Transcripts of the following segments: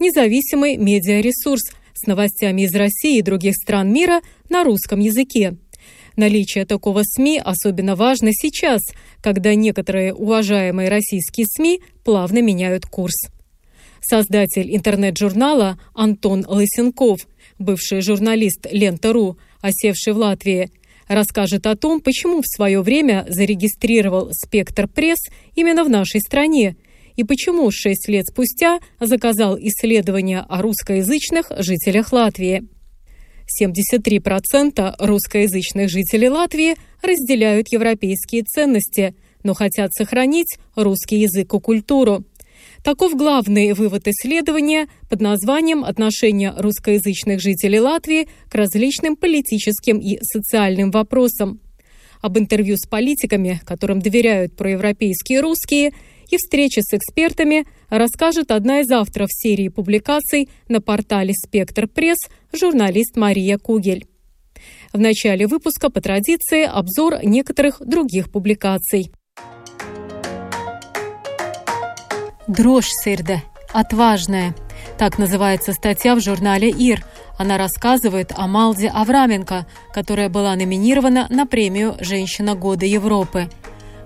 независимый медиаресурс с новостями из России и других стран мира на русском языке. Наличие такого СМИ особенно важно сейчас, когда некоторые уважаемые российские СМИ плавно меняют курс. Создатель интернет-журнала Антон Лысенков, бывший журналист «Лента.ру», осевший в Латвии – расскажет о том, почему в свое время зарегистрировал «Спектр Пресс» именно в нашей стране и почему шесть лет спустя заказал исследования о русскоязычных жителях Латвии. 73% русскоязычных жителей Латвии разделяют европейские ценности, но хотят сохранить русский язык и культуру. Таков главный вывод исследования под названием «Отношение русскоязычных жителей Латвии к различным политическим и социальным вопросам». Об интервью с политиками, которым доверяют проевропейские русские, и встрече с экспертами расскажет одна из авторов серии публикаций на портале «Спектр Пресс» журналист Мария Кугель. В начале выпуска по традиции обзор некоторых других публикаций. «Дрожь сырда. Отважная». Так называется статья в журнале «Ир». Она рассказывает о Малде Авраменко, которая была номинирована на премию «Женщина года Европы».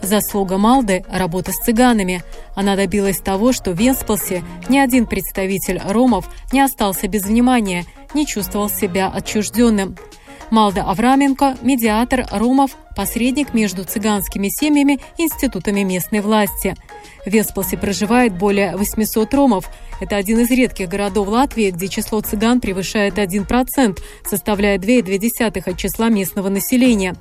Заслуга Малды – работа с цыганами. Она добилась того, что в Венспилсе ни один представитель ромов не остался без внимания, не чувствовал себя отчужденным. Малда Авраменко – медиатор ромов, посредник между цыганскими семьями и институтами местной власти – в Весполсе проживает более 800 ромов. Это один из редких городов Латвии, где число цыган превышает 1%, составляя 2,2 от числа местного населения.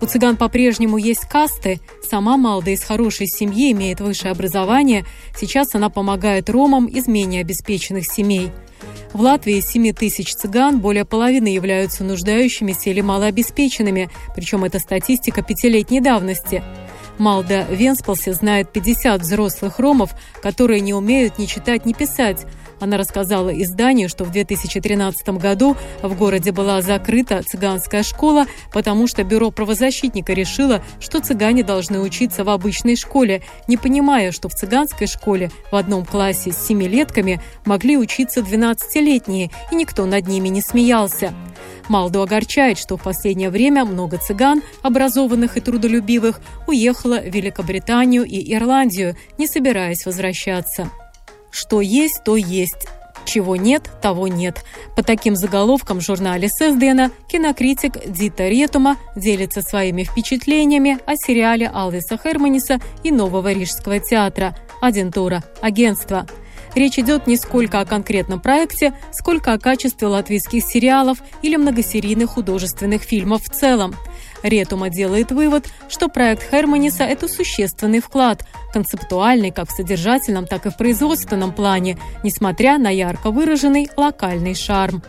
У цыган по-прежнему есть касты. Сама Малда из хорошей семьи имеет высшее образование. Сейчас она помогает ромам из менее обеспеченных семей. В Латвии из 7 тысяч цыган более половины являются нуждающимися или малообеспеченными, причем это статистика пятилетней давности. Малда Венспалсе знает 50 взрослых ромов, которые не умеют ни читать, ни писать. Она рассказала изданию, что в 2013 году в городе была закрыта цыганская школа, потому что бюро правозащитника решило, что цыгане должны учиться в обычной школе, не понимая, что в цыганской школе в одном классе с семилетками могли учиться 12-летние, и никто над ними не смеялся. Малду огорчает, что в последнее время много цыган, образованных и трудолюбивых, уехало в Великобританию и Ирландию, не собираясь возвращаться. Что есть, то есть. Чего нет, того нет. По таким заголовкам в журнале Сездена кинокритик Дита Ретума делится своими впечатлениями о сериале Алвиса Херманиса и Нового Рижского театра «Агентура. Агентство». Речь идет не сколько о конкретном проекте, сколько о качестве латвийских сериалов или многосерийных художественных фильмов в целом. Ретума делает вывод, что проект Херманиса – это существенный вклад, концептуальный как в содержательном, так и в производственном плане, несмотря на ярко выраженный локальный шарм.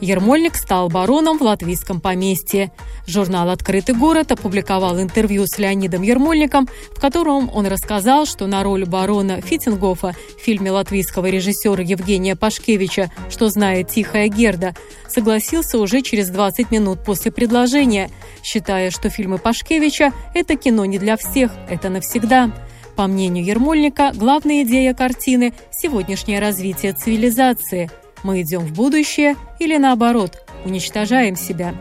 Ермольник стал бароном в латвийском поместье. Журнал «Открытый город» опубликовал интервью с Леонидом Ермольником, в котором он рассказал, что на роль барона Фитингофа в фильме латвийского режиссера Евгения Пашкевича «Что знает тихая Герда» согласился уже через 20 минут после предложения, считая, что фильмы Пашкевича – это кино не для всех, это навсегда. По мнению Ермольника, главная идея картины – сегодняшнее развитие цивилизации – мы идем в будущее или наоборот, уничтожаем себя.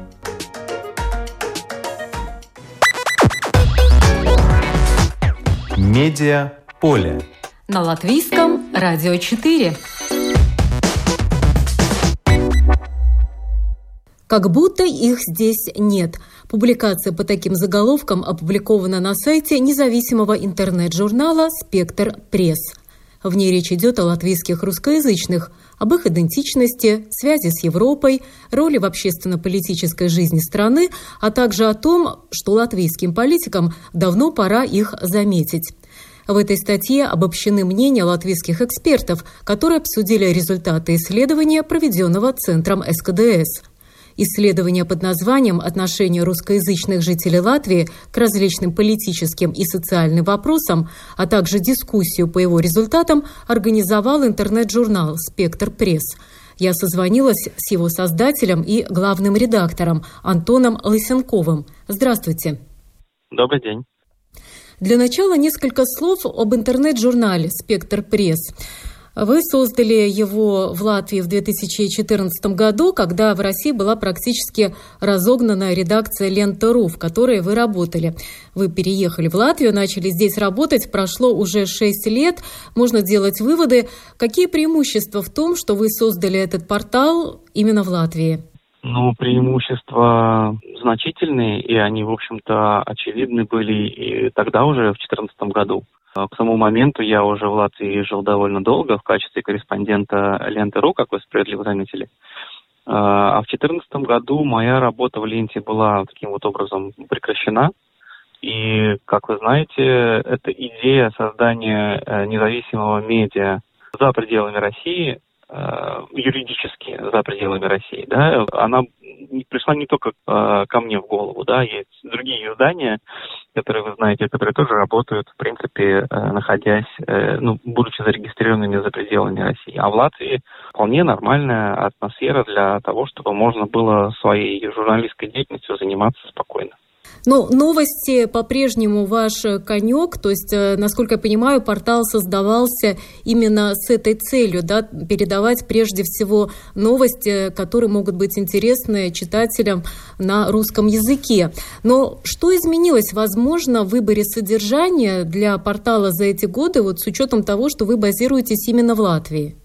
Медиа поле. На латвийском радио 4. Как будто их здесь нет. Публикация по таким заголовкам опубликована на сайте независимого интернет-журнала «Спектр Пресс». В ней речь идет о латвийских русскоязычных, об их идентичности, связи с Европой, роли в общественно-политической жизни страны, а также о том, что латвийским политикам давно пора их заметить. В этой статье обобщены мнения латвийских экспертов, которые обсудили результаты исследования, проведенного Центром СКДС. Исследование под названием «Отношение русскоязычных жителей Латвии к различным политическим и социальным вопросам», а также дискуссию по его результатам организовал интернет-журнал «Спектр пресс». Я созвонилась с его создателем и главным редактором Антоном Лысенковым. Здравствуйте. Добрый день. Для начала несколько слов об интернет-журнале «Спектр пресс». Вы создали его в Латвии в 2014 году, когда в России была практически разогнана редакция «Лента.ру», в которой вы работали. Вы переехали в Латвию, начали здесь работать, прошло уже 6 лет. Можно делать выводы. Какие преимущества в том, что вы создали этот портал именно в Латвии? Ну, преимущества значительные, и они, в общем-то, очевидны были и тогда уже, в 2014 году. А к тому моменту я уже в Латвии жил довольно долго в качестве корреспондента ленты.ру, как вы справедливо заметили. А, а в 2014 году моя работа в ленте была таким вот образом прекращена. И, как вы знаете, эта идея создания э, независимого медиа за пределами России, юридически за пределами России, да, она пришла не только э, ко мне в голову, да, есть другие издания, которые вы знаете, которые тоже работают, в принципе, э, находясь, э, ну, будучи зарегистрированными за пределами России. А в Латвии вполне нормальная атмосфера для того, чтобы можно было своей журналистской деятельностью заниматься спокойно. Ну, новости по-прежнему ваш конек, то есть, э, насколько я понимаю, портал создавался именно с этой целью, да, передавать прежде всего новости, которые могут быть интересны читателям на русском языке. Но что изменилось, возможно, в выборе содержания для портала за эти годы, вот с учетом того, что вы базируетесь именно в Латвии?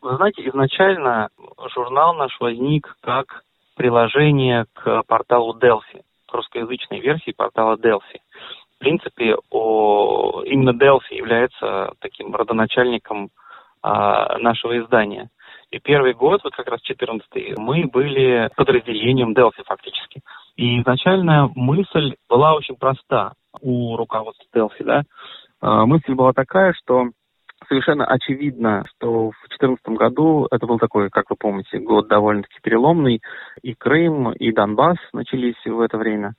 Вы знаете, изначально журнал наш возник как приложение к порталу Delphi русскоязычной версии портала Delphi. В принципе, о, именно Delphi является таким родоначальником а, нашего издания. И первый год, вот как раз 14 мы были подразделением Delphi фактически. И изначальная мысль была очень проста у руководства Delphi, да. А, мысль была такая, что совершенно очевидно, что в 2014 году это был такой, как вы помните, год довольно-таки переломный. И Крым, и Донбасс начались в это время.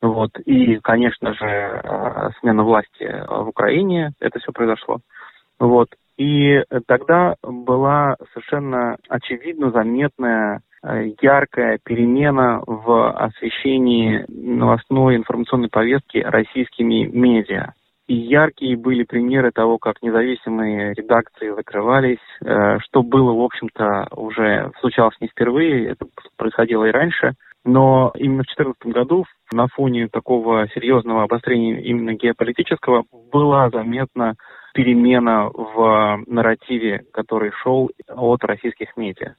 Вот. И, конечно же, э, смена власти в Украине, это все произошло. Вот. И тогда была совершенно очевидно заметная э, яркая перемена в освещении новостной информационной повестки российскими медиа. И яркие были примеры того, как независимые редакции закрывались, э, что было, в общем-то, уже случалось не впервые, это происходило и раньше. Но именно в 2014 году на фоне такого серьезного обострения именно геополитического была заметна перемена в нарративе, который шел от российских медиа.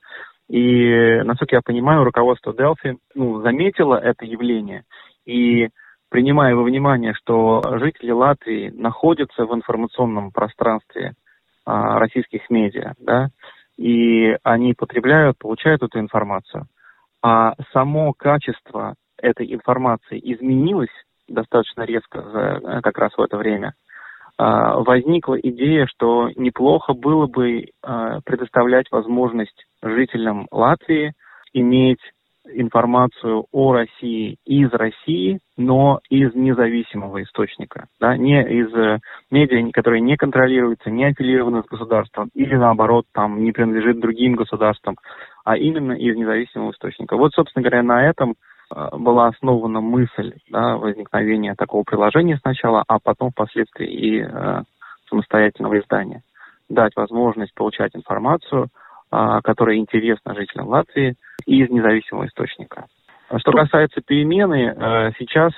И, насколько я понимаю, руководство Delphi ну, заметило это явление и принимая во внимание, что жители Латвии находятся в информационном пространстве а, российских медиа, да, и они потребляют, получают эту информацию, а само качество этой информации изменилось достаточно резко за, как раз в это время, а, возникла идея, что неплохо было бы а, предоставлять возможность жителям Латвии иметь информацию о России из России, но из независимого источника, да, не из э, медиа, которые не контролируются, не аффилированы с государством или наоборот там не принадлежит другим государствам, а именно из независимого источника. Вот, собственно говоря, на этом э, была основана мысль да, возникновения такого приложения сначала, а потом впоследствии и э, самостоятельного издания. Дать возможность получать информацию – которая интересна жителям Латвии, из независимого источника. А что касается перемены, э, сейчас,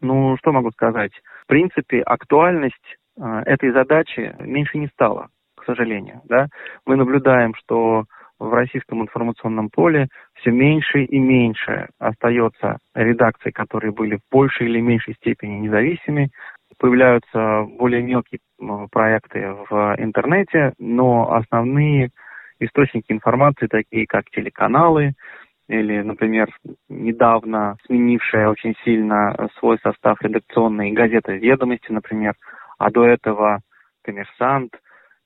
ну, что могу сказать? В принципе, актуальность э, этой задачи меньше не стала, к сожалению. Да? Мы наблюдаем, что в российском информационном поле все меньше и меньше остается редакций, которые были в большей или меньшей степени независимы. Появляются более мелкие проекты в интернете, но основные источники информации, такие как телеканалы, или, например, недавно сменившая очень сильно свой состав редакционной газета «Ведомости», например, а до этого «Коммерсант»,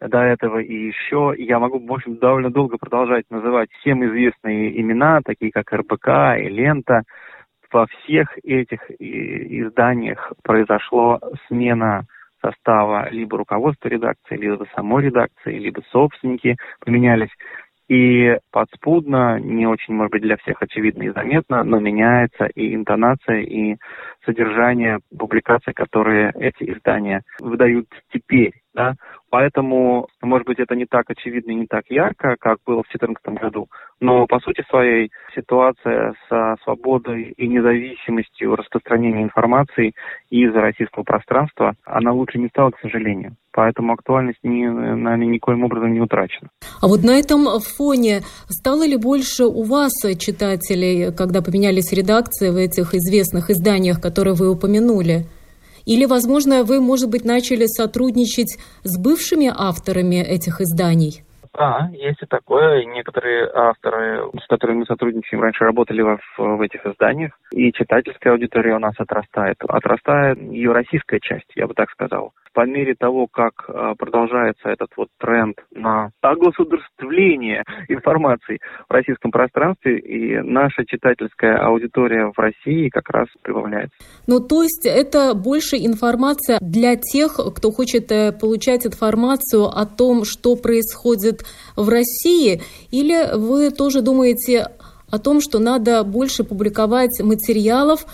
до этого и еще. Я могу, в общем, довольно долго продолжать называть всем известные имена, такие как РБК и Лента. Во всех этих изданиях произошла смена состава либо руководства редакции, либо самой редакции, либо собственники поменялись. И подспудно, не очень, может быть, для всех очевидно и заметно, но меняется и интонация, и содержание публикаций, которые эти издания выдают теперь. Да? Поэтому, может быть, это не так очевидно и не так ярко, как было в 2014 году, но по сути своей ситуация со свободой и независимостью распространения информации из российского пространства, она лучше не стала, к сожалению. Поэтому актуальность ни, нами никоим образом не утрачена. А вот на этом фоне стало ли больше у вас читателей, когда поменялись редакции в этих известных изданиях, которые вы упомянули? Или, возможно, вы, может быть, начали сотрудничать с бывшими авторами этих изданий? Да, есть и такое. Некоторые авторы, с которыми мы сотрудничаем, раньше работали в, в этих изданиях, и читательская аудитория у нас отрастает. Отрастает ее российская часть, я бы так сказал по мере того, как а, продолжается этот вот тренд на огосударствление информации в российском пространстве, и наша читательская аудитория в России как раз прибавляется. Ну, то есть это больше информация для тех, кто хочет э, получать информацию о том, что происходит в России, или вы тоже думаете о том, что надо больше публиковать материалов,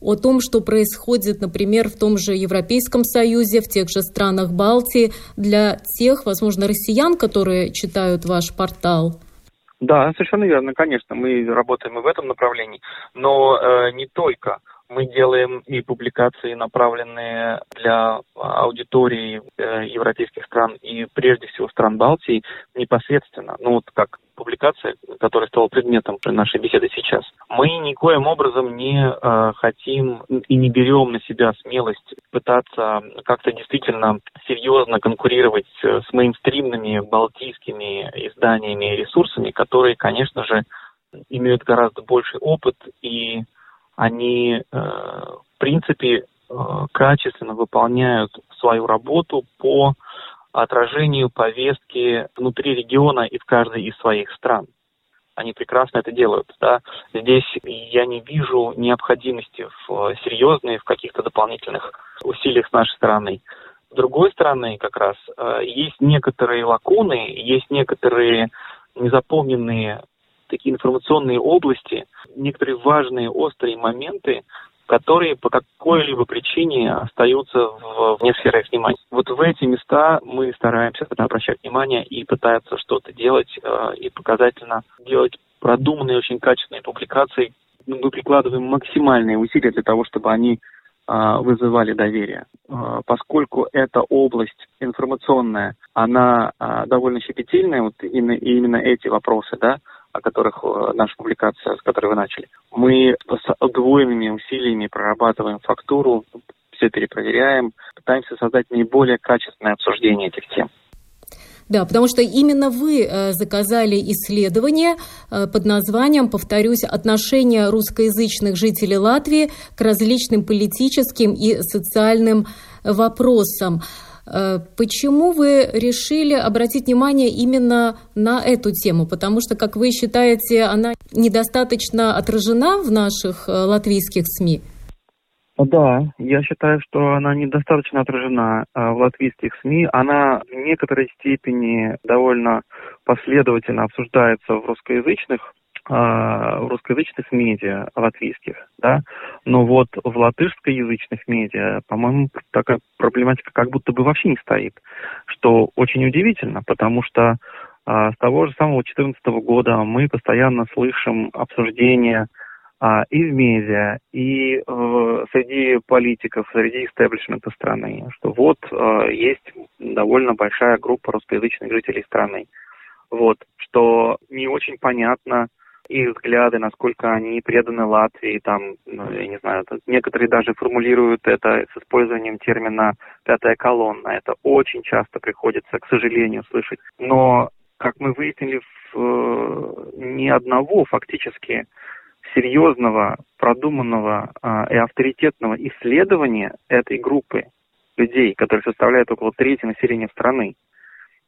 о том, что происходит, например, в том же Европейском Союзе, в тех же странах Балтии, для тех, возможно, россиян, которые читают ваш портал? Да, совершенно верно, конечно, мы работаем и в этом направлении, но э, не только мы делаем и публикации, направленные для аудитории э, европейских стран и прежде всего стран Балтии непосредственно. Ну вот как публикация, которая стала предметом нашей беседы сейчас. Мы никоим образом не э, хотим и не берем на себя смелость пытаться как-то действительно серьезно конкурировать с мейнстримными балтийскими изданиями и ресурсами, которые, конечно же, имеют гораздо больший опыт и они, э, в принципе, э, качественно выполняют свою работу по отражению повестки внутри региона и в каждой из своих стран. Они прекрасно это делают. Да? Здесь я не вижу необходимости в серьезной, в каких-то дополнительных усилиях с нашей стороны. С другой стороны, как раз, э, есть некоторые лакуны, есть некоторые незаполненные такие информационные области, некоторые важные острые моменты, которые по какой-либо причине остаются в, вне сферы внимания. Вот в эти места мы стараемся обращать внимание и пытаться что-то делать э, и показательно делать продуманные, очень качественные публикации. Мы прикладываем максимальные усилия для того, чтобы они э, вызывали доверие. Э, поскольку эта область информационная, она э, довольно щепетильная, вот именно, именно эти вопросы, да, о которых э, наша публикация, с которой вы начали. Мы с удвоенными усилиями прорабатываем фактуру, все перепроверяем, пытаемся создать наиболее качественное обсуждение этих тем. Да, потому что именно вы э, заказали исследование э, под названием, повторюсь, «Отношение русскоязычных жителей Латвии к различным политическим и социальным вопросам». Э, почему вы решили обратить внимание именно на эту тему? Потому что, как вы считаете, она недостаточно отражена в наших э, латвийских СМИ? Да, я считаю, что она недостаточно отражена э, в латвийских СМИ. Она в некоторой степени довольно последовательно обсуждается в русскоязычных в русскоязычных медиа латвийских, да, но вот в латышскоязычных медиа, по-моему, такая проблематика как будто бы вообще не стоит, что очень удивительно, потому что а, с того же самого 2014 года мы постоянно слышим обсуждения а, и в медиа, и э, среди политиков, среди истеблишмента страны, что вот э, есть довольно большая группа русскоязычных жителей страны. Вот, что не очень понятно, их взгляды, насколько они преданы Латвии, там, ну, я не знаю, некоторые даже формулируют это с использованием термина «пятая колонна». Это очень часто приходится, к сожалению, слышать. Но, как мы выяснили, в, э, ни одного фактически серьезного, продуманного э, и авторитетного исследования этой группы людей, которые составляют около трети населения страны,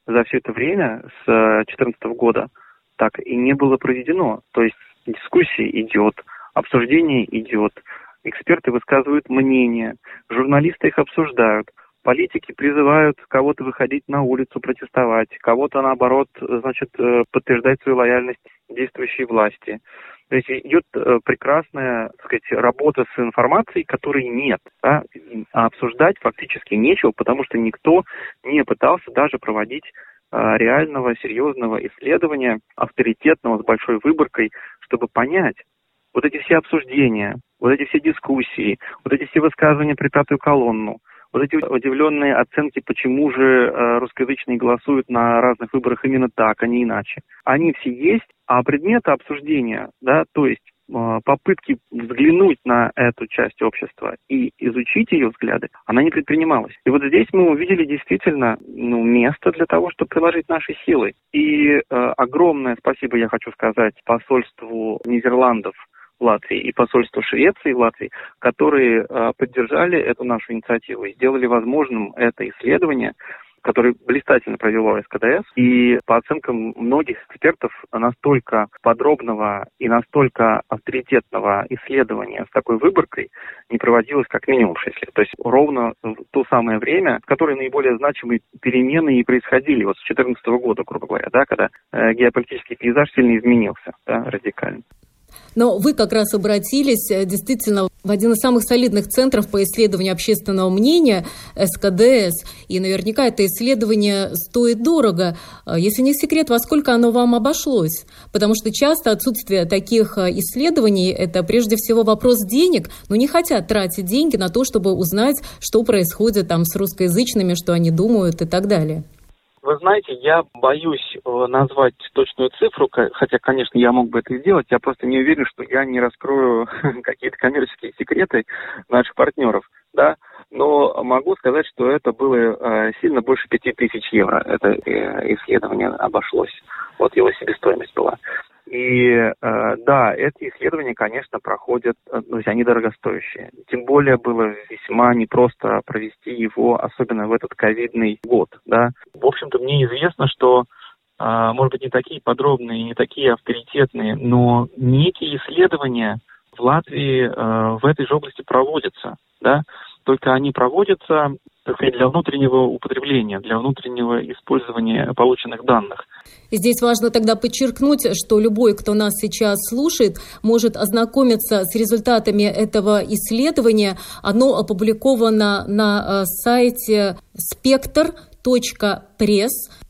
за все это время с 2014 года так и не было проведено. То есть дискуссия идет, обсуждение идет, эксперты высказывают мнение, журналисты их обсуждают, политики призывают кого-то выходить на улицу протестовать, кого-то наоборот, значит, э, подтверждать свою лояльность действующей власти. То есть идет э, прекрасная, так сказать, работа с информацией, которой нет. Да? А обсуждать фактически нечего, потому что никто не пытался даже проводить реального, серьезного исследования, авторитетного, с большой выборкой, чтобы понять, вот эти все обсуждения, вот эти все дискуссии, вот эти все высказывания при пятую колонну, вот эти удивленные оценки, почему же э, русскоязычные голосуют на разных выборах именно так, а не иначе. Они все есть, а предметы обсуждения, да, то есть э, попытки взглянуть на эту часть общества и изучить ее взгляды, она не предпринималась. И вот здесь мы увидели действительно ну, место для того, чтобы приложить наши силы. И э, огромное спасибо я хочу сказать посольству Нидерландов в Латвии и посольство Швеции в Латвии, которые э, поддержали эту нашу инициативу и сделали возможным это исследование, которое блистательно провело СКДС. И по оценкам многих экспертов, настолько подробного и настолько авторитетного исследования с такой выборкой не проводилось как минимум 6 лет. То есть ровно в то самое время, в которое наиболее значимые перемены и происходили, вот с 2014 года, грубо говоря, да, когда э, геополитический пейзаж сильно изменился да, радикально. Но вы как раз обратились э, действительно в один из самых солидных центров по исследованию общественного мнения СКДС. И наверняка это исследование стоит дорого. А если не секрет, во сколько оно вам обошлось? Потому что часто отсутствие таких э, исследований – это прежде всего вопрос денег, но не хотят тратить деньги на то, чтобы узнать, что происходит там с русскоязычными, что они думают и так далее. Вы знаете, я боюсь э, назвать точную цифру, хотя, конечно, я мог бы это сделать. Я просто не уверен, что я не раскрою какие-то коммерческие секреты наших партнеров, да. Но могу сказать, что это было э, сильно больше пяти тысяч евро. Это э, исследование обошлось. Вот его себестоимость была. И э, да, эти исследования, конечно, проходят, э, то есть они дорогостоящие. Тем более было весьма непросто провести его, особенно в этот ковидный год. Да. В общем-то, мне известно, что э, может быть, не такие подробные, не такие авторитетные, но некие исследования в Латвии э, в этой же области проводятся. Да? Только они проводятся для внутреннего употребления, для внутреннего использования полученных данных. Здесь важно тогда подчеркнуть, что любой, кто нас сейчас слушает, может ознакомиться с результатами этого исследования. Оно опубликовано на э, сайте spectr.press.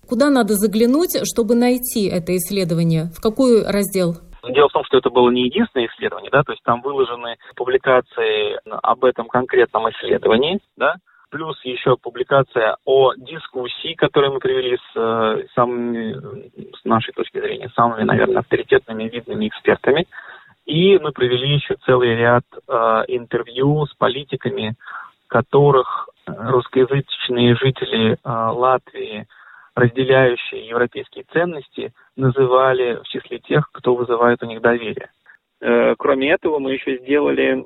Куда надо заглянуть, чтобы найти это исследование? В какой раздел? Дело в том, что это было не единственное исследование, да, то есть там выложены публикации об этом конкретном исследовании, да, плюс еще публикация о дискуссии, которую мы привели с э, самыми, с нашей точки зрения, самыми, наверное, авторитетными, видными экспертами. И мы провели еще целый ряд э, интервью с политиками, которых русскоязычные жители э, Латвии, разделяющие европейские ценности, называли в числе тех, кто вызывает у них доверие. Э, кроме этого, мы еще сделали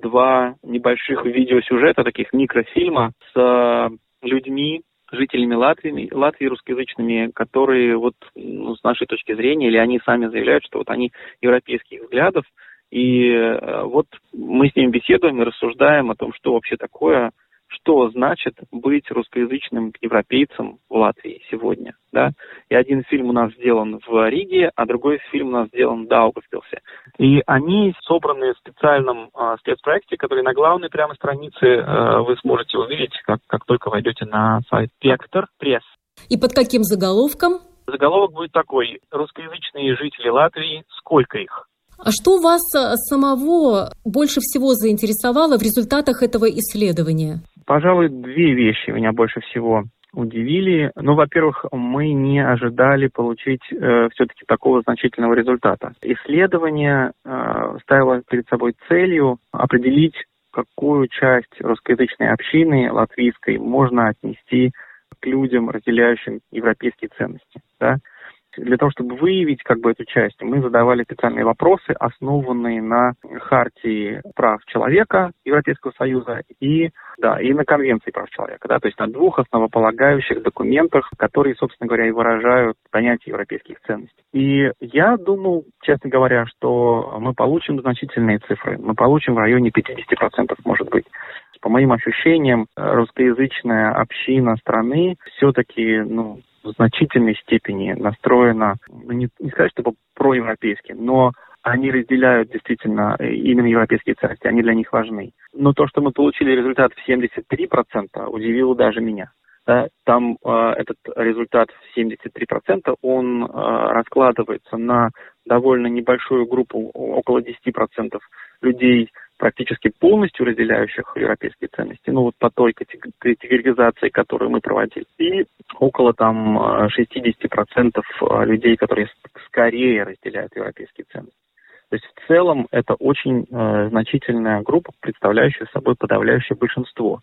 два небольших видеосюжета, таких микрофильма с э, людьми, жителями Латвии, Латвии русскоязычными, которые вот ну, с нашей точки зрения, или они сами заявляют, что вот они европейских взглядов, и э, вот мы с ними беседуем и рассуждаем о том, что вообще такое что значит быть русскоязычным европейцем в Латвии сегодня. Да? И один фильм у нас сделан в Риге, а другой фильм у нас сделан в Даугавпилсе. И они собраны в специальном э, спецпроекте, который на главной прямо странице э, вы сможете увидеть, как, как только войдете на сайт Пектор Пресс. И под каким заголовком? Заголовок будет такой. Русскоязычные жители Латвии, сколько их? А что вас э, самого больше всего заинтересовало в результатах этого исследования? Пожалуй, две вещи меня больше всего удивили. Ну, во-первых, мы не ожидали получить э, все-таки такого значительного результата. Исследование э, ставило перед собой целью определить, какую часть русскоязычной общины латвийской можно отнести к людям, разделяющим европейские ценности. Да? Для того, чтобы выявить как бы эту часть, мы задавали специальные вопросы, основанные на хартии прав человека Европейского Союза и, да, и на Конвенции прав человека, да, то есть на двух основополагающих документах, которые, собственно говоря, и выражают понятие европейских ценностей. И я думал, честно говоря, что мы получим значительные цифры. Мы получим в районе 50%, может быть. По моим ощущениям, русскоязычная община страны все-таки, ну, в значительной степени настроена, ну, не, не сказать, чтобы проевропейски, но они разделяют действительно э, именно европейские ценности, они для них важны. Но то, что мы получили результат в 73%, удивило даже меня. Да, там э, этот результат в 73%, он э, раскладывается на довольно небольшую группу, около 10% людей, практически полностью разделяющих европейские ценности, ну вот по той категоризации, которую мы проводили, и около там 60% э, людей, которые скорее разделяют европейские ценности. То есть в целом это очень э, значительная группа, представляющая собой подавляющее большинство,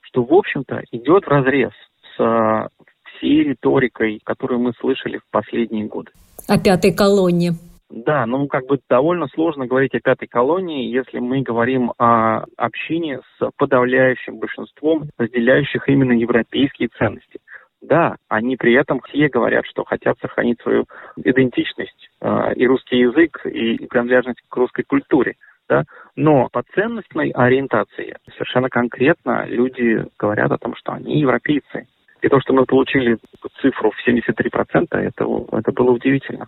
что в общем-то идет в разрез с э, всей риторикой, которую мы слышали в последние годы. О пятой колонне. Да, ну как бы довольно сложно говорить о пятой колонии, если мы говорим о общине с подавляющим большинством, разделяющих именно европейские ценности. Да, они при этом все говорят, что хотят сохранить свою идентичность э, и русский язык, и принадлежность к русской культуре. Да? Но по ценностной ориентации совершенно конкретно люди говорят о том, что они европейцы. И то, что мы получили цифру в 73%, это, это было удивительно.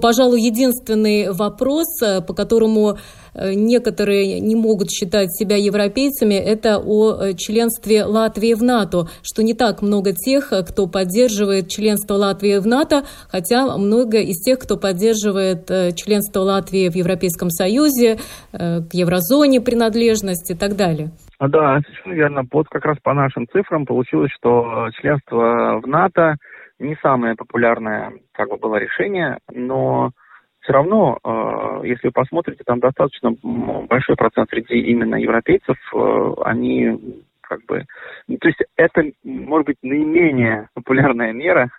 Пожалуй, единственный вопрос, э, по которому э, некоторые не могут считать себя европейцами, это о э, членстве Латвии в НАТО, что не так много тех, кто поддерживает членство Латвии в НАТО, хотя много из тех, кто поддерживает членство Латвии в Европейском Союзе, к еврозоне принадлежность и так далее. А, да, совершенно верно. Вот как раз по нашим цифрам получилось, что членство в НАТО не самое популярное как бы было решение, но все равно, э, если вы посмотрите, там достаточно большой процент среди именно европейцев, э, они как бы, ну, то есть это, может быть, наименее популярная мера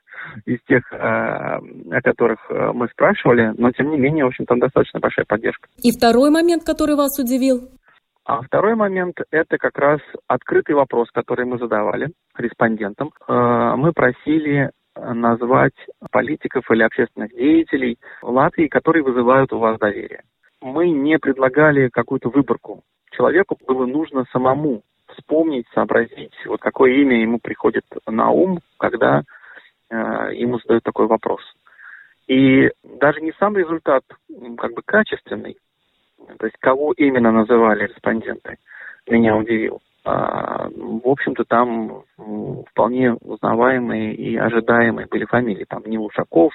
из тех, э, о которых мы спрашивали, но тем не менее, в общем, там достаточно большая поддержка. И второй момент, который вас удивил? А второй момент – это как раз открытый вопрос, который мы задавали респондентам. Мы просили назвать политиков или общественных деятелей Латвии, которые вызывают у вас доверие. Мы не предлагали какую-то выборку. Человеку было нужно самому вспомнить, сообразить, вот какое имя ему приходит на ум, когда э, ему задают такой вопрос. И даже не сам результат как бы качественный, то есть кого именно называли респонденты, меня удивил. А, в общем-то, там вполне узнаваемые и ожидаемые были фамилии. Там Нилушаков,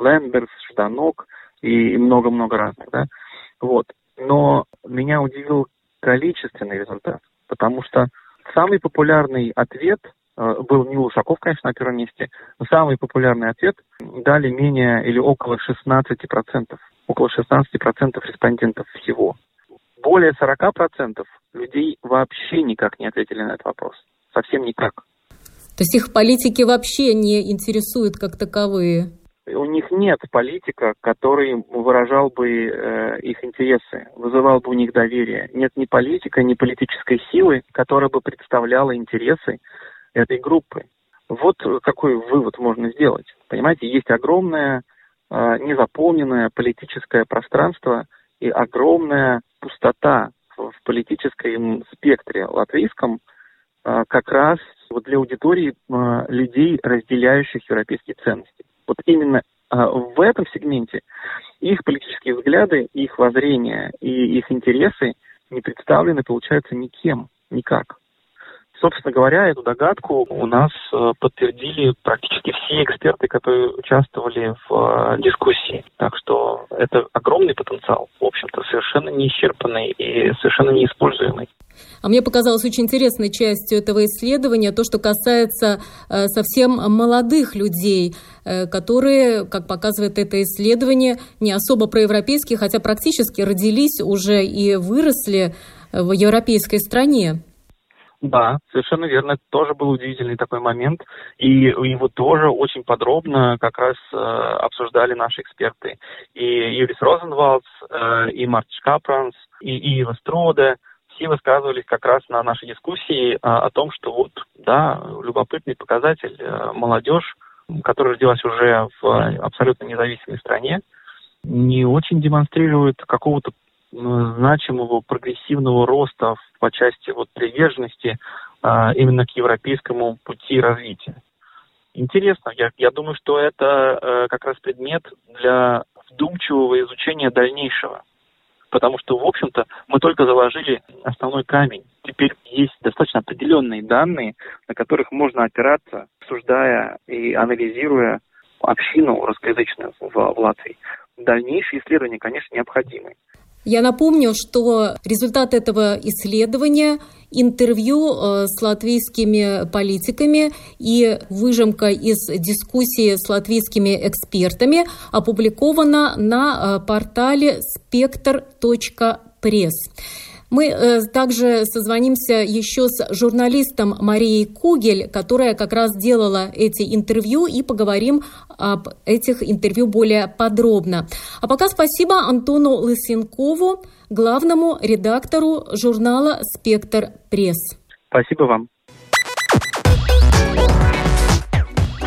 Лендерс, Жданок и много-много разных, да. Вот. Но меня удивил количественный результат, потому что самый популярный ответ был не Лушаков, конечно, на первом месте, но самый популярный ответ дали менее или около 16%. Около 16% респондентов всего более 40% людей вообще никак не ответили на этот вопрос. Совсем никак. То есть их политики вообще не интересуют как таковые? У них нет политика, который выражал бы э, их интересы, вызывал бы у них доверие. Нет ни политика, ни политической силы, которая бы представляла интересы этой группы. Вот какой вывод можно сделать. Понимаете, есть огромное э, незаполненное политическое пространство и огромная пустота в политическом спектре латвийском а, как раз вот для аудитории а, людей, разделяющих европейские ценности. Вот именно а, в этом сегменте их политические взгляды, их воззрения и их интересы не представлены, получается, никем, никак. Собственно говоря, эту догадку у нас э, подтвердили практически все эксперты, которые участвовали в э, дискуссии. Так что это огромный потенциал, в общем-то, совершенно неисчерпанный и совершенно неиспользуемый. А мне показалось очень интересной частью этого исследования то, что касается э, совсем молодых людей, которые, как показывает это исследование, не особо проевропейские, хотя практически родились уже и выросли в европейской стране. Да, совершенно верно. Это тоже был удивительный такой момент. И его тоже очень подробно как раз э, обсуждали наши эксперты. И Юрис Розенвалдс, э, и Мартиш Капранс, и, Ива Строде. Все высказывались как раз на нашей дискуссии э, о том, что вот, да, любопытный показатель. Э, молодежь, которая родилась уже в абсолютно независимой стране, не очень демонстрирует какого-то значимого прогрессивного роста по части вот приверженности а, именно к европейскому пути развития. Интересно, я, я думаю, что это э, как раз предмет для вдумчивого изучения дальнейшего. Потому что, в общем-то, мы только заложили основной камень. Теперь есть достаточно определенные данные, на которых можно опираться, обсуждая и анализируя общину русскоязычную в, в Латвии. Дальнейшие исследования, конечно, необходимы. Я напомню, что результат этого исследования интервью э, с латвийскими политиками и выжимка из дискуссии с латвийскими экспертами опубликована на э, портале spectr.press. Мы э, также созвонимся еще с журналистом Марией Кугель, которая как раз делала эти интервью, и поговорим об этих интервью более подробно. А пока спасибо Антону Лысенкову, главному редактору журнала «Спектр Пресс». Спасибо вам.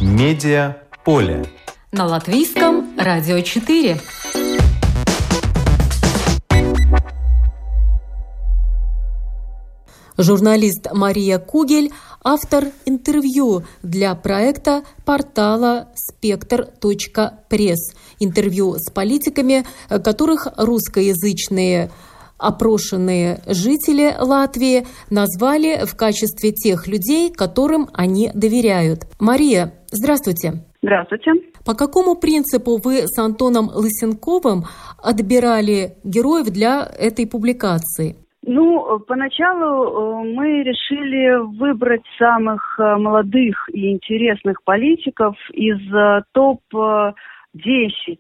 Медиа поле. На латвийском радио 4. Журналист Мария Кугель – автор интервью для проекта портала спектр.пресс. Интервью с политиками, которых русскоязычные опрошенные жители Латвии назвали в качестве тех людей, которым они доверяют. Мария, здравствуйте. Здравствуйте. По какому принципу вы с Антоном Лысенковым отбирали героев для этой публикации? Ну, поначалу э, мы решили выбрать самых э, молодых и интересных политиков из э, топ 10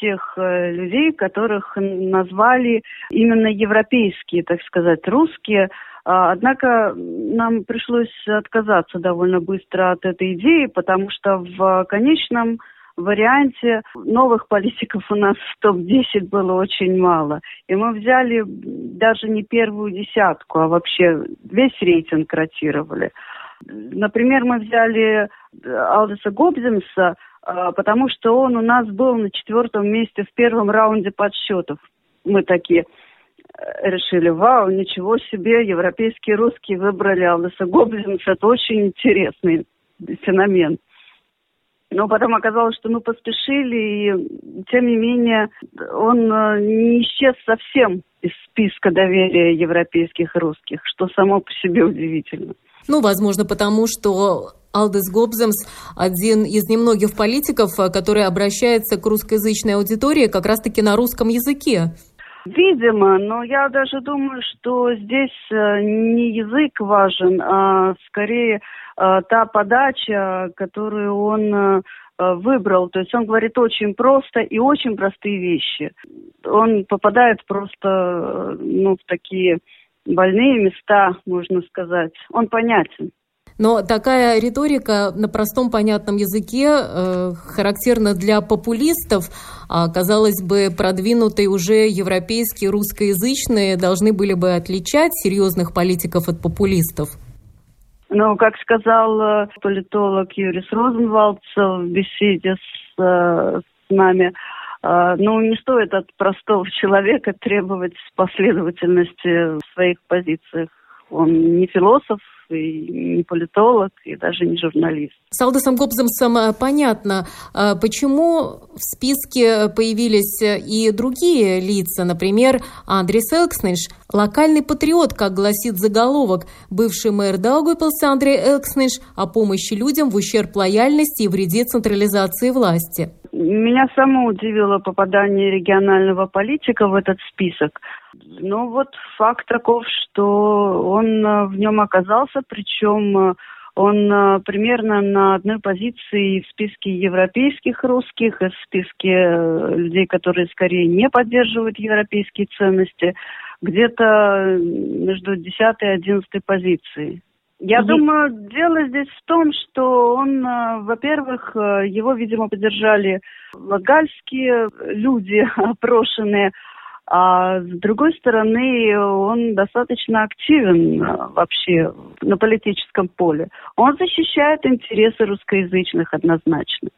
тех людей, которых назвали именно европейские, так сказать, русские. А, однако нам пришлось отказаться довольно быстро от этой идеи, потому что в конечном варианте новых политиков у нас в топ-10 было очень мало. И мы взяли даже не первую десятку, а вообще весь рейтинг ротировали. Например, мы взяли Алдеса Гобземса, а, потому что он у нас был на четвертом месте в первом раунде подсчетов. Мы такие э, решили, вау, ничего себе, европейские русские выбрали Алдеса Гобземса, это очень интересный феномен. Но потом оказалось, что мы поспешили, и тем не менее он э, не исчез совсем из списка доверия европейских русских, что само по себе удивительно. Ну, возможно, потому что Алдес Гобземс – один из немногих политиков, э, который обращается к русскоязычной аудитории как раз-таки на русском языке. Видимо, но я даже думаю, что здесь э, не язык важен, а скорее Э, та подача, которую он э, выбрал. То есть он говорит очень просто и очень простые вещи. Он попадает просто ну, в такие больные места, можно сказать. Он понятен. Но такая риторика на простом понятном языке э, характерна для популистов, а, казалось бы, продвинутые уже европейские русскоязычные должны были бы отличать серьезных политиков от популистов. Но, как сказал э, политолог Юрис Розенвалдс в беседе с, э, с нами, э, ну, не стоит от простого человека требовать последовательности в своих позициях. Он не философ, и не политолог, и даже не журналист. С Алдосом Гобземсом понятно, почему в списке появились и другие лица, например, Андрис Элксниш, локальный патриот, как гласит заголовок, бывший мэр Даугавпилса Андрей Элксниш о помощи людям в ущерб лояльности и вреде централизации власти. Меня само удивило попадание регионального политика в этот список. Ну вот факт таков, что он э, в нем оказался, причем э, он э, примерно на одной позиции в списке европейских русских, в списке людей, которые скорее не поддерживают европейские ценности. где-то между 10 и 11 позицией. Я mm думаю, дело здесь в том, что он, во-первых, его, видимо, поддержали латгальские люди, опрошенные, а с другой стороны, он достаточно активен э, вообще на политическом поле. Он защищает интересы русскоязычных однозначно.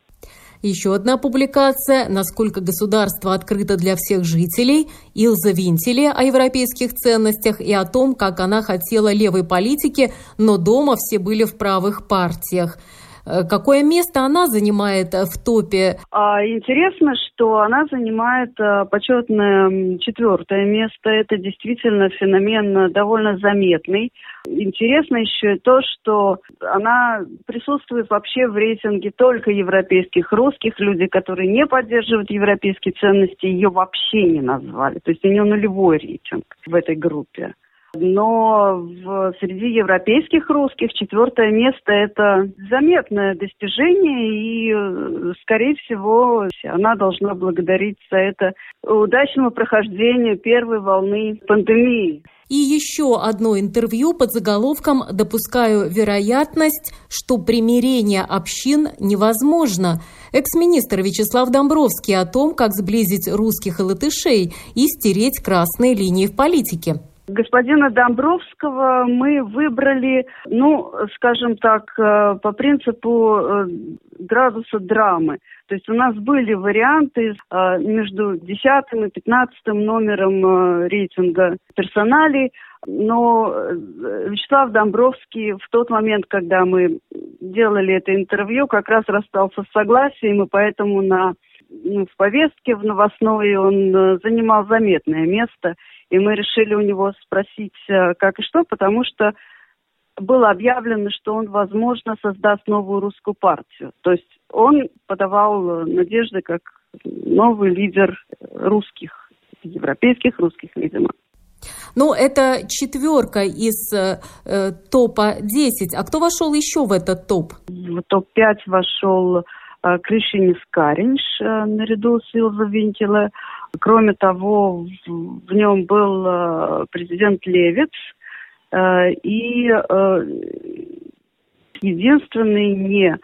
Еще одна публикация «Насколько государство открыто для всех жителей» Илза Винтеле о европейских ценностях и о том, как она хотела левой политики, но дома все были в правых партиях. Э, какое место она занимает э, в топе? А, интересно, что она занимает э, почетное четвертое место. Это действительно феномен довольно заметный. Интересно еще и то, что она присутствует вообще в рейтинге только европейских русских. Люди, которые не поддерживают европейские ценности, ее вообще не назвали. То есть у нее нулевой рейтинг в этой группе. Но в, среди европейских русских четвертое место – это заметное достижение, и, скорее всего, она должна благодарить за это удачному прохождению первой волны пандемии. И еще одно интервью под заголовком «Допускаю вероятность, что примирение общин невозможно». Экс-министр Вячеслав Домбровский о том, как сблизить русских и латышей и стереть красные линии в политике. Господина Домбровского мы выбрали, ну, скажем так, э, по принципу э, градуса драмы. То есть у нас были варианты э, между 10 и 15 номером рейтинга персоналей, но Вячеслав Домбровский в тот момент, когда мы делали это интервью, как раз расстался с согласием, и поэтому на, ну, в повестке в новостной он занимал заметное место – и мы решили у него спросить, э, как и что, потому что было объявлено, что он, возможно, создаст новую русскую партию. То есть он подавал надежды как новый лидер русских, европейских русских, видимо. Ну, это четверка из э, топа 10. А кто вошел еще в этот топ? В топ-5 вошел э, Кришинис Каринш э, наряду с Илза Винтеле. Кроме того, в, нем был э, президент Левиц э, и э, единственный не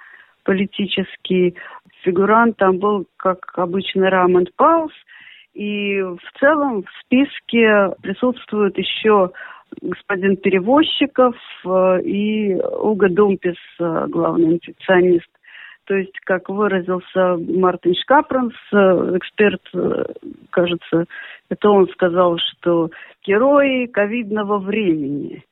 политический фигурант там был, как обычно, Рамонд Паус. И в целом в списке присутствует еще господин Перевозчиков и Уга Думпис, главный инфекционист. То есть, как выразился Мартин Шкапранс, э, эксперт, э, кажется, это он сказал, что герои ковидного времени.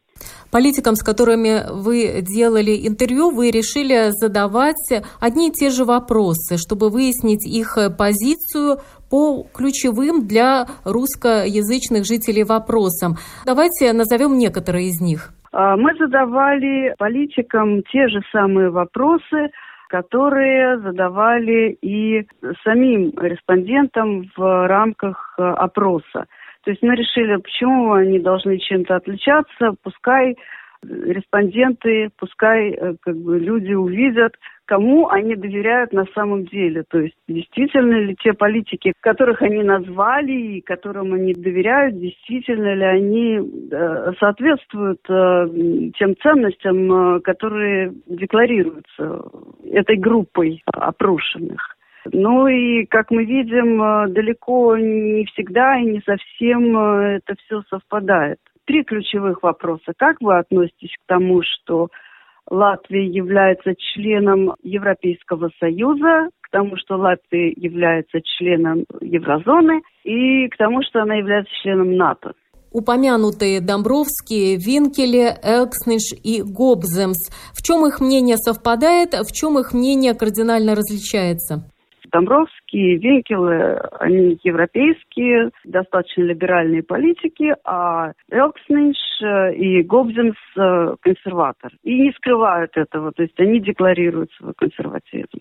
Политикам, с которыми вы делали интервью, вы решили задавать одни и те же вопросы, чтобы выяснить их позицию по ключевым для русскоязычных жителей вопросам. Давайте назовем некоторые из них. А, мы задавали политикам те же самые вопросы, которые задавали и самим респондентам в рамках э, опроса. То есть мы решили, почему они должны чем-то отличаться, пускай респонденты, пускай э, как бы люди увидят, кому они доверяют на самом деле. То есть действительно ли те политики, которых они назвали и которым они доверяют, действительно ли они э, соответствуют э, тем ценностям, э, которые декларируются этой группой опрошенных. Ну и, как мы видим, далеко не всегда и не совсем это все совпадает. Три ключевых вопроса. Как вы относитесь к тому, что Латвия является членом Европейского Союза, к тому, что Латвия является членом еврозоны и к тому, что она является членом НАТО. Упомянутые Домбровские, Винкеле, Элксниш и Гобземс. В чем их мнение совпадает, в чем их мнение кардинально различается? Домбровский, Венкелы, они европейские, достаточно либеральные политики, а Элкснинш э, и Гобзинс э, консерватор. И не скрывают этого, то есть они декларируют свой консерватизм.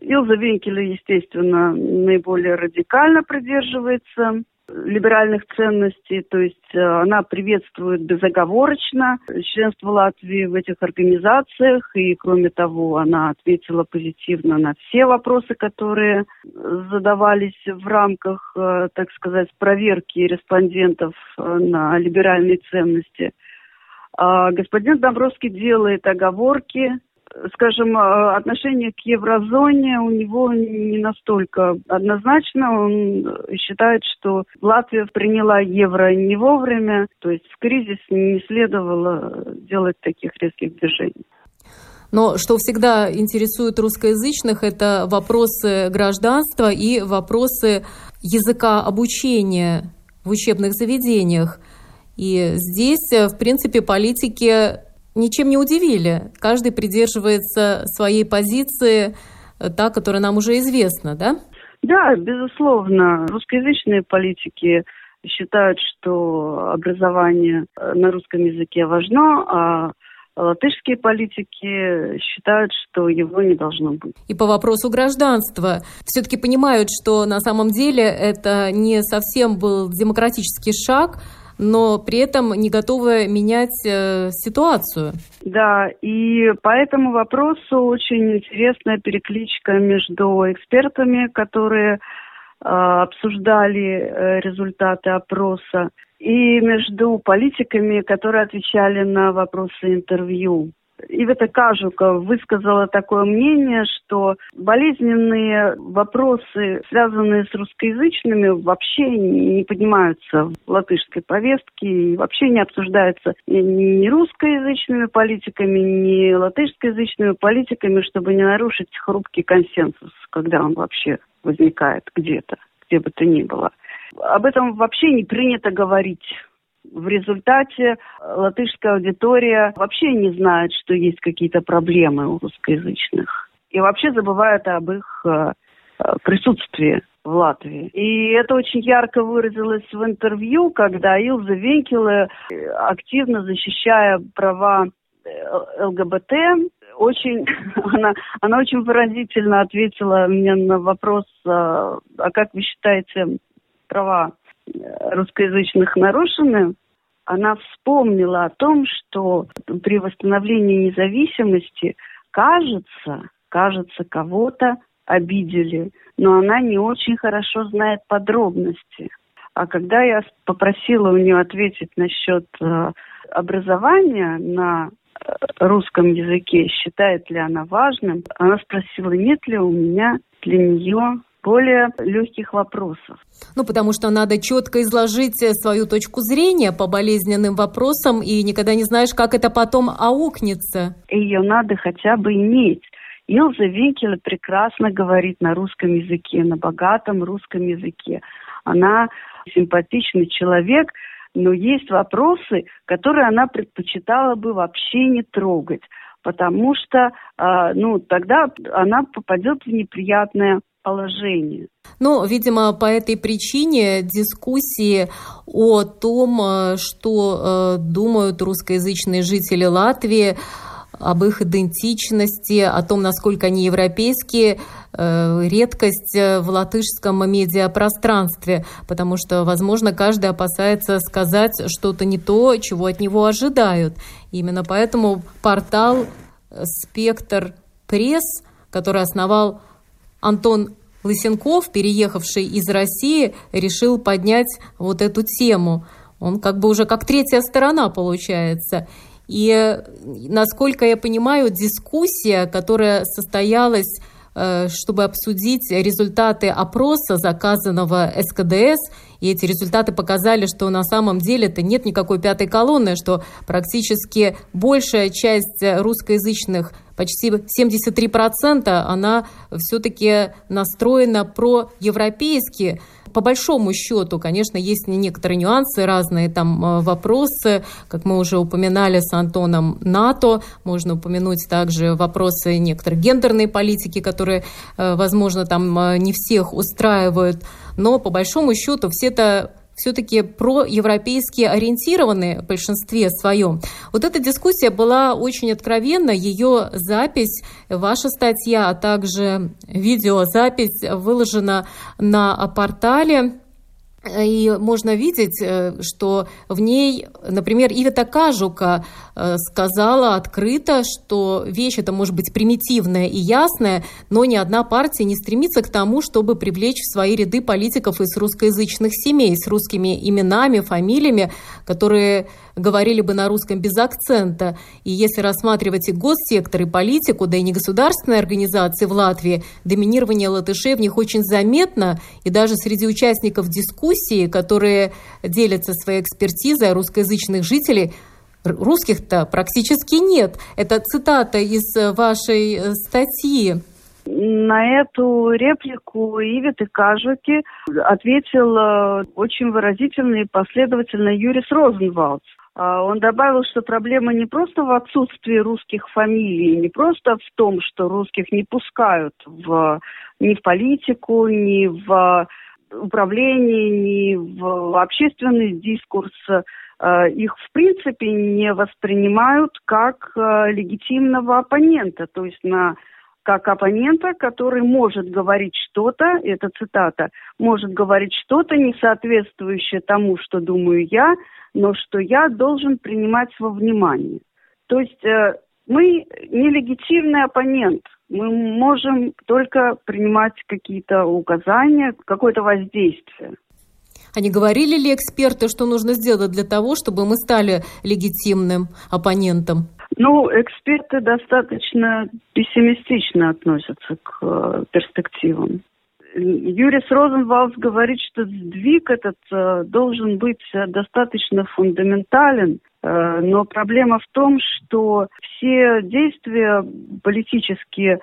Илза Венкеля, естественно, наиболее радикально придерживается либеральных ценностей, то есть э, она приветствует безоговорочно членство Латвии в этих организациях, и кроме того, она ответила позитивно на все вопросы, которые задавались в рамках, э, так сказать, проверки респондентов э, на либеральные ценности. А господин Домбровский делает оговорки скажем, э, отношение к еврозоне у него не настолько однозначно. Он считает, что Латвия приняла евро не вовремя, то есть в кризис не следовало делать таких резких движений. Но что всегда интересует русскоязычных, это вопросы гражданства и вопросы языка обучения в учебных заведениях. И здесь, в принципе, политики ничем не удивили. Каждый придерживается своей позиции, э, та, которая нам уже известна, да? Да, безусловно. Русскоязычные политики считают, что образование э, на русском языке важно, а латышские политики считают, что его не должно быть. И по вопросу гражданства все-таки понимают, что на самом деле это не совсем был демократический шаг, но при этом не готовы менять э, ситуацию. Да, и по этому вопросу очень интересная перекличка между экспертами, которые э, обсуждали э, результаты опроса, и между политиками, которые отвечали на вопросы интервью. Ивета Кажука высказала такое мнение, что болезненные вопросы, связанные с русскоязычными, вообще не поднимаются в латышской повестке и вообще не обсуждаются ни русскоязычными политиками, ни латышскоязычными политиками, чтобы не нарушить хрупкий консенсус, когда он вообще возникает где-то, где бы то ни было. Об этом вообще не принято говорить в результате латышская аудитория вообще не знает, что есть какие-то проблемы у русскоязычных. И вообще забывает об их э, присутствии в Латвии. И это очень ярко выразилось в интервью, когда Илза Венкеле, активно защищая права э, ЛГБТ, очень, она, она очень выразительно ответила мне на вопрос, а как вы считаете права русскоязычных нарушены, она вспомнила о том, что при восстановлении независимости, кажется, кажется, кого-то обидели, но она не очень хорошо знает подробности. А когда я попросила у нее ответить насчет э, образования на э, русском языке, считает ли она важным, она спросила, нет ли у меня для нее более легких вопросов. Ну, потому что надо четко изложить э, свою точку зрения по болезненным вопросам, и никогда не знаешь, как это потом аукнется. Ее надо хотя бы иметь. Илза Винкеле прекрасно говорит на русском языке, на богатом русском языке. Она симпатичный человек, но есть вопросы, которые она предпочитала бы вообще не трогать, потому что, э, ну, тогда она попадет в неприятное положении. Ну, видимо, по этой причине дискуссии о том, э, что э, думают русскоязычные жители Латвии, об их идентичности, о том, насколько они европейские, э, редкость в латышском медиапространстве, потому что, возможно, каждый опасается сказать что-то не то, чего от него ожидают. Именно поэтому портал «Спектр Пресс», который основал Антон Лысенков, переехавший из России, решил поднять вот эту тему. Он как бы уже как третья сторона получается. И, насколько я понимаю, дискуссия, которая состоялась, э, чтобы обсудить результаты опроса, заказанного СКДС, и эти результаты показали, что на самом деле это нет никакой пятой колонны, что практически большая часть русскоязычных почти 73% она все-таки настроена про-европейски. По большому счету, конечно, есть некоторые нюансы, разные там э, вопросы, как мы уже упоминали с Антоном НАТО, можно упомянуть также вопросы некоторой гендерной политики, которые, э, возможно, там э, не всех устраивают, но по большому счету все это все-таки проевропейски ориентированы в большинстве своем. Вот эта дискуссия была очень откровенна, ее запись, ваша статья, а также видеозапись выложена на портале и можно видеть, э, что в ней, например, Ивета Кажука э, сказала открыто, что вещь это может быть примитивная и ясная, но ни одна партия не стремится к тому, чтобы привлечь в свои ряды политиков из русскоязычных семей с русскими именами, фамилиями, которые говорили бы на русском без акцента. И если рассматривать и госсектор, и политику, да и негосударственные организации в Латвии, доминирование латышей в них очень заметно, и даже среди участников дискуссии, которые делятся своей экспертизой русскоязычных жителей, русских-то практически нет. Это цитата из вашей э, статьи. На эту реплику Ивиты Кажуки ответил э, очень выразительно и последовательно Юрис Розенвалдс. А, он добавил, что проблема не просто в отсутствии русских фамилий, не просто в том, что русских не пускают в, ни в политику, ни в управление, ни в общественный дискурс. А, их, в принципе, не воспринимают как а, легитимного оппонента, то есть на как оппонента, который может говорить что-то, это цитата, может говорить что-то, не соответствующее тому, что думаю я, но что я должен принимать во внимание. То есть э, мы нелегитимный оппонент. Мы можем только принимать какие-то указания, какое-то воздействие. А не говорили ли эксперты, что нужно сделать для того, чтобы мы стали легитимным оппонентом? Ну, эксперты достаточно пессимистично относятся к э, перспективам. Юрис Розенвалдс говорит, что сдвиг этот э, должен быть достаточно фундаментален, э, но проблема в том, что все действия политические э,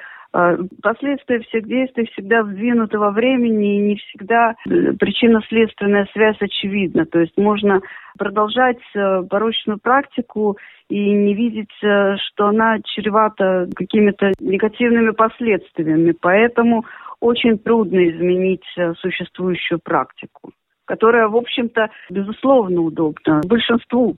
Последствия всех действий всегда сдвинуты во времени, и не всегда э, причинно-следственная связь очевидна. То есть можно продолжать э, порочную практику и не видеть, э, что она чревата какими-то негативными последствиями. Поэтому очень трудно изменить существующую практику, которая, в общем-то, безусловно удобна большинству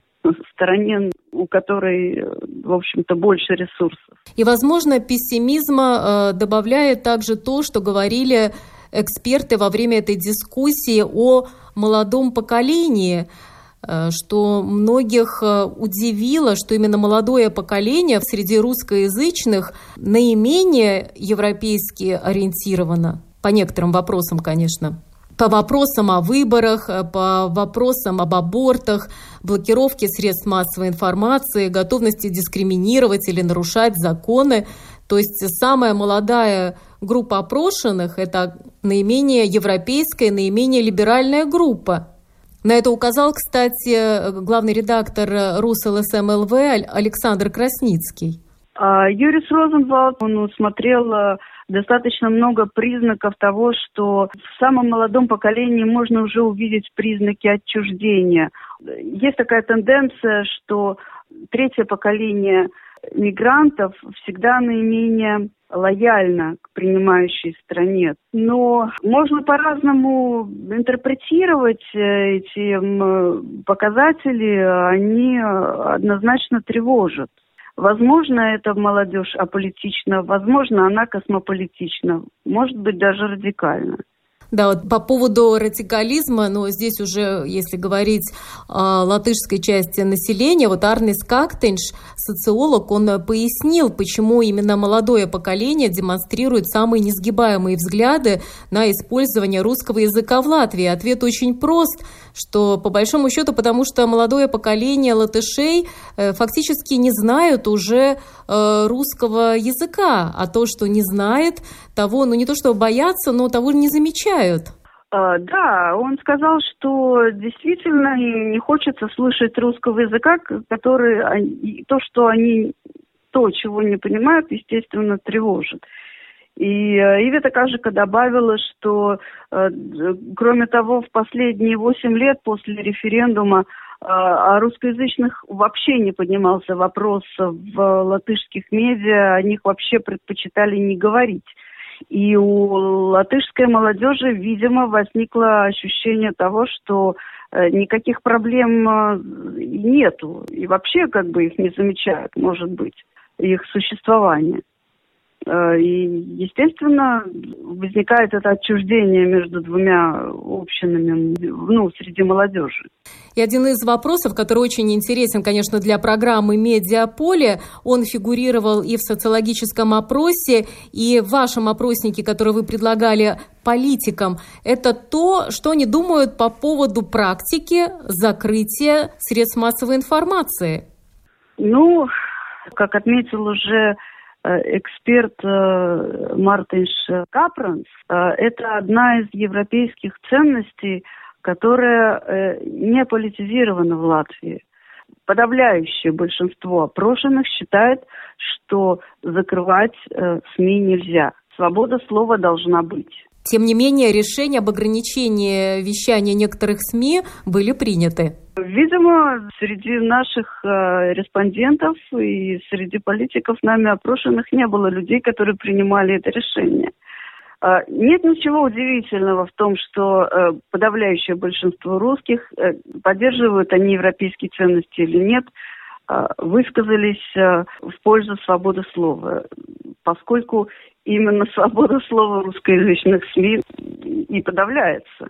стороне, у которой, в общем-то, больше ресурсов. И, возможно, пессимизма э, добавляет также то, что говорили эксперты во время этой дискуссии о молодом поколении, Э, что многих э, удивило, что именно молодое поколение среди русскоязычных наименее европейски ориентировано, по некоторым вопросам, конечно по вопросам о выборах, э, по вопросам об абортах, блокировке средств массовой информации, готовности дискриминировать или нарушать законы. То есть самая молодая группа опрошенных – это наименее европейская, наименее либеральная группа. На это указал, кстати, главный редактор РусЛСМЛВ Александр Красницкий. А, Юрис Розенвалд, он усмотрел э, достаточно много признаков того, что в самом молодом поколении можно уже увидеть признаки отчуждения. Есть такая тенденция, что третье поколение мигрантов всегда наименее лояльно к принимающей стране. Но можно по-разному интерпретировать э, эти показатели, они однозначно тревожат. Возможно, эта молодежь аполитична, возможно, она космополитична, может быть, даже радикальна. Да, вот по поводу радикализма, но здесь уже, если говорить о латышской части населения, вот Арнис Кактенш, социолог, он пояснил, почему именно молодое поколение демонстрирует самые несгибаемые взгляды на использование русского языка в Латвии. Ответ очень прост, что по большому счету, потому что молодое поколение латышей э, фактически не знают уже э, русского языка, а то, что не знает, того, ну не то что боятся, но того не замечают. А, да, он сказал, что действительно не хочется слышать русского языка, который то, что они то, чего не понимают, естественно, тревожит. И э, Ивета Кажика добавила, что, э, кроме того, в последние восемь лет после референдума э, о русскоязычных вообще не поднимался вопрос в латышских медиа, о них вообще предпочитали не говорить. И у латышской молодежи, видимо, возникло ощущение того, что э, никаких проблем э, нету. И вообще как бы их не замечают, может быть, их существование. Э, и, естественно, возникает это отчуждение между двумя общинами, ну, среди молодежи. И один из вопросов, который очень интересен, конечно, для программы «Медиаполе», он фигурировал и в социологическом опросе, и в вашем опроснике, который вы предлагали политикам, это то, что они думают по поводу практики закрытия средств массовой информации. Ну, как отметил уже эксперт э, Мартинш Капранс, э, это одна из европейских ценностей, которая не политизирована в Латвии. Подавляющее большинство опрошенных считает, что закрывать СМИ нельзя. Свобода слова должна быть. Тем не менее, решения об ограничении вещания некоторых СМИ были приняты. Видимо, среди наших э, респондентов и среди политиков нами опрошенных не было людей, которые принимали это решение. Э, нет ничего удивительного в том, что э, подавляющее большинство русских, э, поддерживают они европейские ценности или нет, э, высказались э, в пользу свободы слова, поскольку именно свобода слова русскоязычных СМИ и подавляется.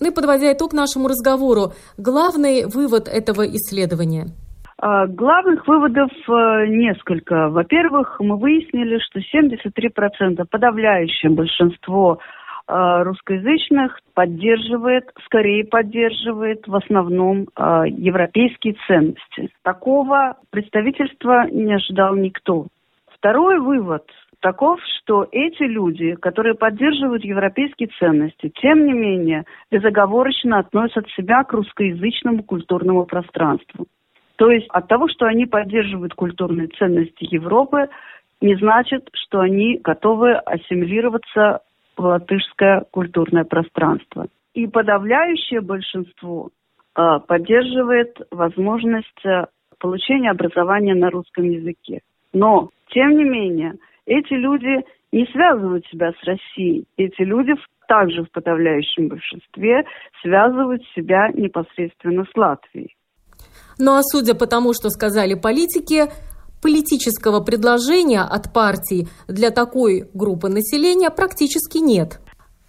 Ну и подводя итог нашему разговору, главный вывод этого исследования – а, Главных выводов э, несколько. Во-первых, мы выяснили, что 73%, подавляющее большинство э, русскоязычных поддерживает, скорее поддерживает в основном э, европейские ценности. Такого представительства не ожидал никто. Второй вывод таков, что эти люди, которые поддерживают европейские ценности, тем не менее безоговорочно относят себя к русскоязычному культурному пространству. То есть от того, что они поддерживают культурные ценности Европы, не значит, что они готовы ассимилироваться в латышское культурное пространство. И подавляющее большинство э, поддерживает возможность э, получения образования на русском языке. Но, тем не менее, эти люди не связывают себя с Россией. Эти люди также в подавляющем большинстве связывают себя непосредственно с Латвией. Ну а судя по тому, что сказали политики, политического предложения от партий для такой группы населения практически нет.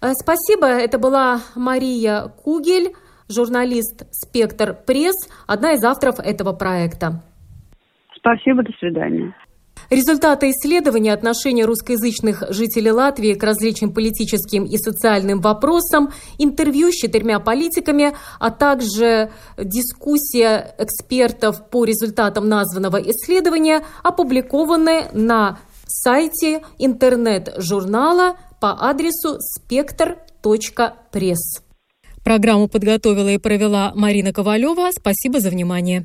Э, спасибо, это была Мария Кугель, журналист «Спектр Пресс», одна из авторов этого проекта. Спасибо, до свидания. Результаты исследования отношения русскоязычных жителей Латвии к различным политическим и социальным вопросам, интервью с четырьмя политиками, а также дискуссия экспертов по результатам названного исследования опубликованы на сайте интернет-журнала по адресу спектр.пресс. Программу подготовила и провела Марина Ковалева. Спасибо за внимание.